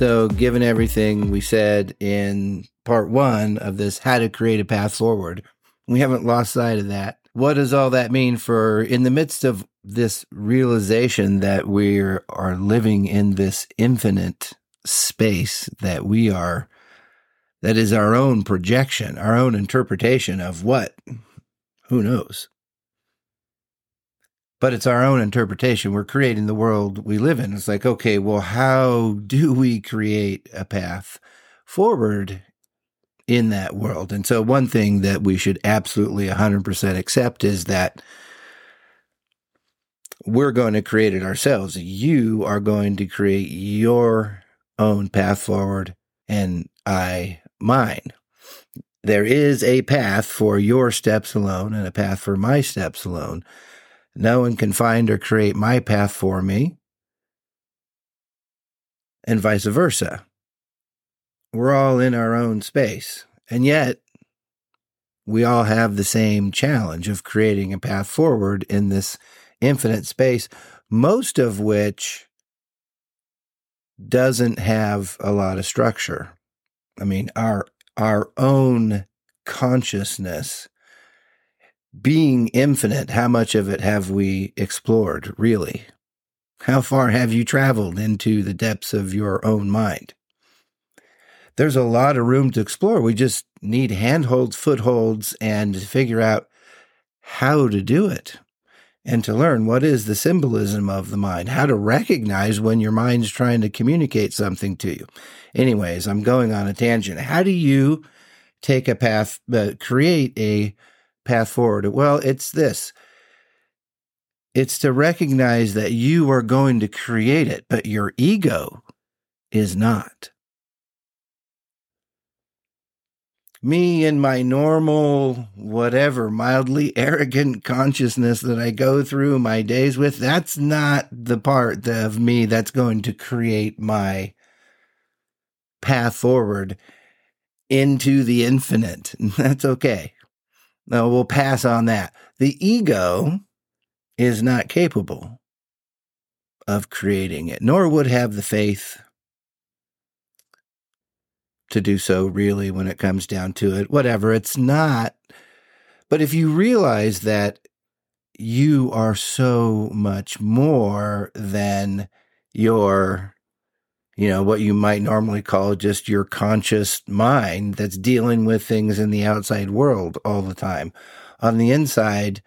So, given everything we said in part one of this, how to create a path forward, we haven't lost sight of that. What does all that mean for in the midst of this realization that we are living in this infinite space that we are, that is our own projection, our own interpretation of what? Who knows? But it's our own interpretation. We're creating the world we live in. It's like, okay, well, how do we create a path forward in that world? And so, one thing that we should absolutely 100% accept is that we're going to create it ourselves. You are going to create your own path forward, and I mine. There is a path for your steps alone and a path for my steps alone. No one can find or create my path for me, and vice versa. We're all in our own space, and yet we all have the same challenge of creating a path forward in this infinite space, most of which doesn't have a lot of structure. I mean, our our own consciousness being infinite, how much of it have we explored, really? How far have you traveled into the depths of your own mind? There's a lot of room to explore. We just need handholds, footholds, and figure out how to do it and to learn what is the symbolism of the mind, how to recognize when your mind's trying to communicate something to you. Anyways, I'm going on a tangent. How do you take a path, uh, create a path forward? Well, it's this. It's to recognize that you are going to create it, but your ego is not. me in my normal, whatever, mildly arrogant consciousness that I go through my days with, that's not the part of me that's going to create my path forward into the infinite. That's okay. No, we'll pass on that. The ego is not capable of creating it, nor would have the faith to do so, really, when it comes down to it. Whatever, it's not. But if you realize that you are so much more than your, you know, what you might normally call just your conscious mind that's dealing with things in the outside world all the time. On the inside,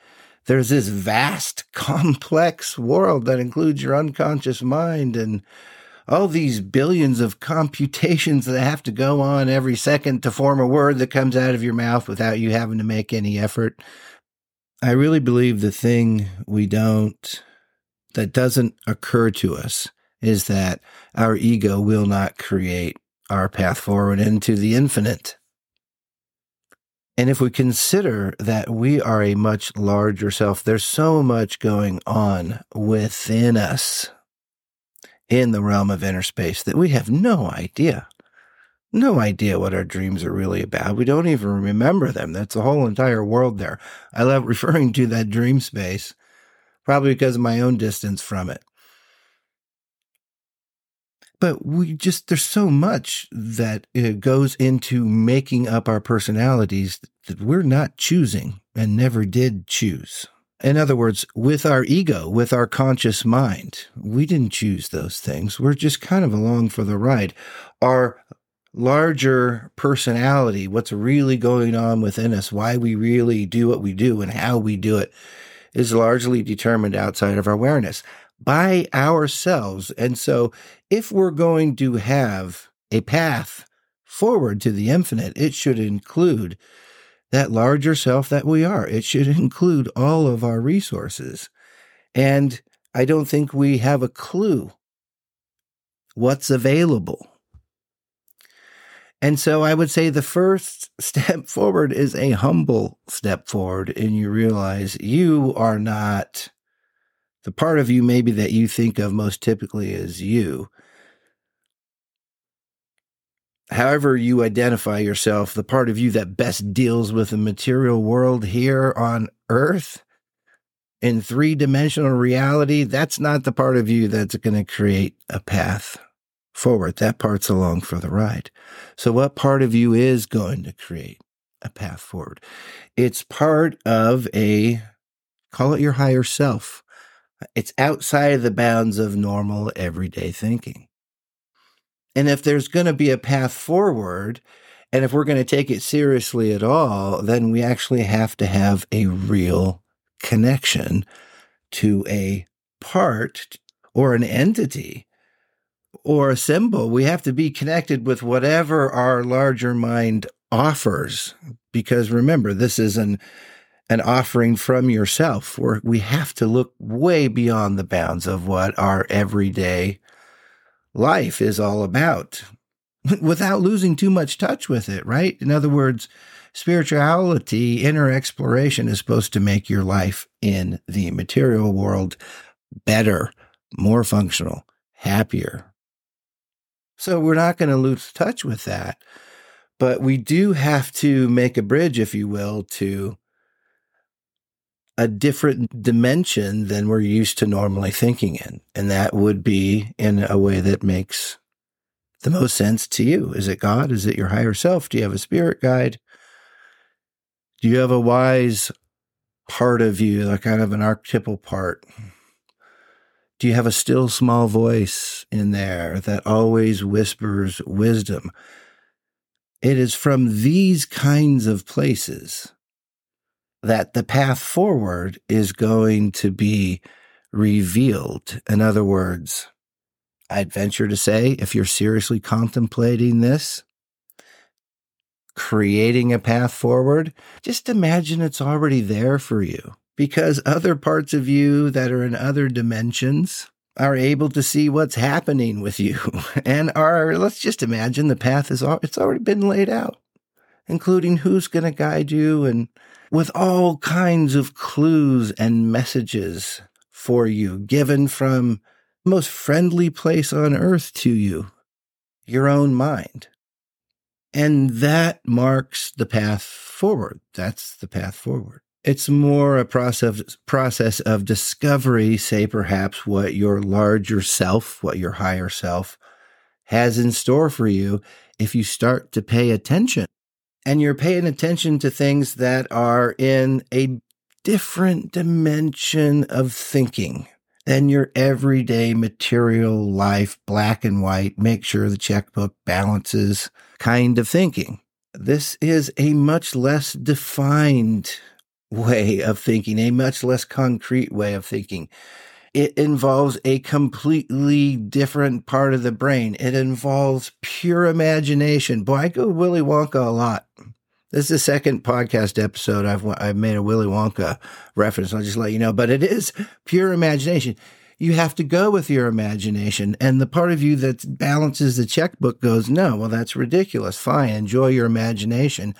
there's this vast, complex world that includes your unconscious mind and all these billions of computations that have to go on every second to form a word that comes out of your mouth without you having to make any effort. I really believe the thing we don't, that doesn't occur to us is that our ego will not create our path forward into the infinite. And if we consider that we are a much larger self, there's so much going on within us in the realm of inner space that we have no idea. No idea what our dreams are really about. We don't even remember them. That's a whole entire world there. I love referring to that dream space, probably because of my own distance from it. But we just, there's so much that uh, goes into making up our personalities that we're not choosing and never did choose. In other words, with our ego, with our conscious mind, we didn't choose those things. We're just kind of along for the ride. Our larger personality, what's really going on within us, why we really do what we do and how we do it, is largely determined outside of our awareness by ourselves. And so, if we're going to have a path forward to the infinite, it should include that larger self that we are. It should include all of our resources. And I don't think we have a clue what's available. And so I would say the first step forward is a humble step forward, and you realize you are not the part of you, maybe that you think of most typically as you, however you identify yourself, the part of you that best deals with the material world here on earth in three dimensional reality, that's not the part of you that's going to create a path forward. That part's along for the ride. So, what part of you is going to create a path forward? It's part of a, call it your higher self. It's outside of the bounds of normal everyday thinking. And if there's going to be a path forward, and if we're going to take it seriously at all, then we actually have to have a real connection to a part or an entity or a symbol. We have to be connected with whatever our larger mind offers. Because remember, this is an an offering from yourself where we have to look way beyond the bounds of what our everyday life is all about without losing too much touch with it, right? In other words, spirituality, inner exploration is supposed to make your life in the material world better, more functional, happier. So we're not going to lose touch with that. But we do have to make a bridge, if you will, to a different dimension than we're used to normally thinking in. And that would be in a way that makes the most sense to you. Is it God? Is it your higher self? Do you have a spirit guide? Do you have a wise part of you, like kind of an archetypal part? Do you have a still small voice in there that always whispers wisdom? It is from these kinds of places that the path forward is going to be revealed. In other words, I'd venture to say, if you're seriously contemplating this, creating a path forward, just imagine it's already there for you because other parts of you that are in other dimensions are able to see what's happening with you and are let's just imagine the path is it's already been laid out including who's going to guide you and with all kinds of clues and messages for you given from the most friendly place on earth to you your own mind and that marks the path forward that's the path forward it's more a process process of discovery, say perhaps what your larger self, what your higher self has in store for you if you start to pay attention. And you're paying attention to things that are in a different dimension of thinking than your everyday material life, black and white, make sure the checkbook balances kind of thinking. This is a much less defined way of thinking, a much less concrete way of thinking. It involves a completely different part of the brain. It involves pure imagination. Boy, I go Willy Wonka a lot. This is the second podcast episode I've I've made a Willy Wonka reference. I'll just let you know, but it is pure imagination. You have to go with your imagination, and the part of you that balances the checkbook goes, "No, well, that's ridiculous. Fine, enjoy your imagination."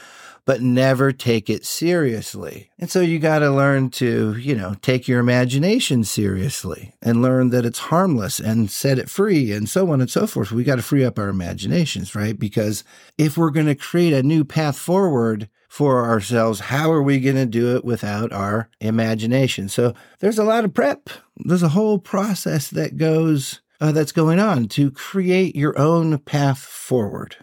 But never take it seriously. And so you got to learn to, you know, take your imagination seriously and learn that it's harmless and set it free and so on and so forth. We got to free up our imaginations, right? Because if we're going to create a new path forward, for ourselves. How are we going to do it without our imagination? So there's a lot of prep. There's a whole process that goes uh, that's going on to create your own path forward.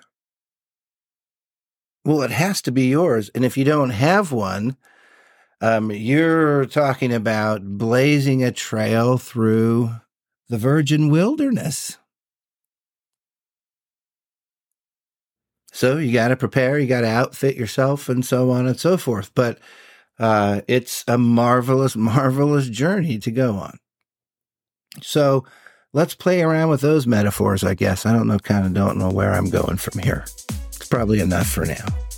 Well, it has to be yours. And if you don't have one, um, you're talking about blazing a trail through the virgin wilderness. So you got to prepare, you got to outfit yourself, and so on and so forth. But uh, it's a marvelous, marvelous journey to go on. So let's play around with those metaphors, I guess. I don't know, kind of don't know where I'm going from here probably enough for now.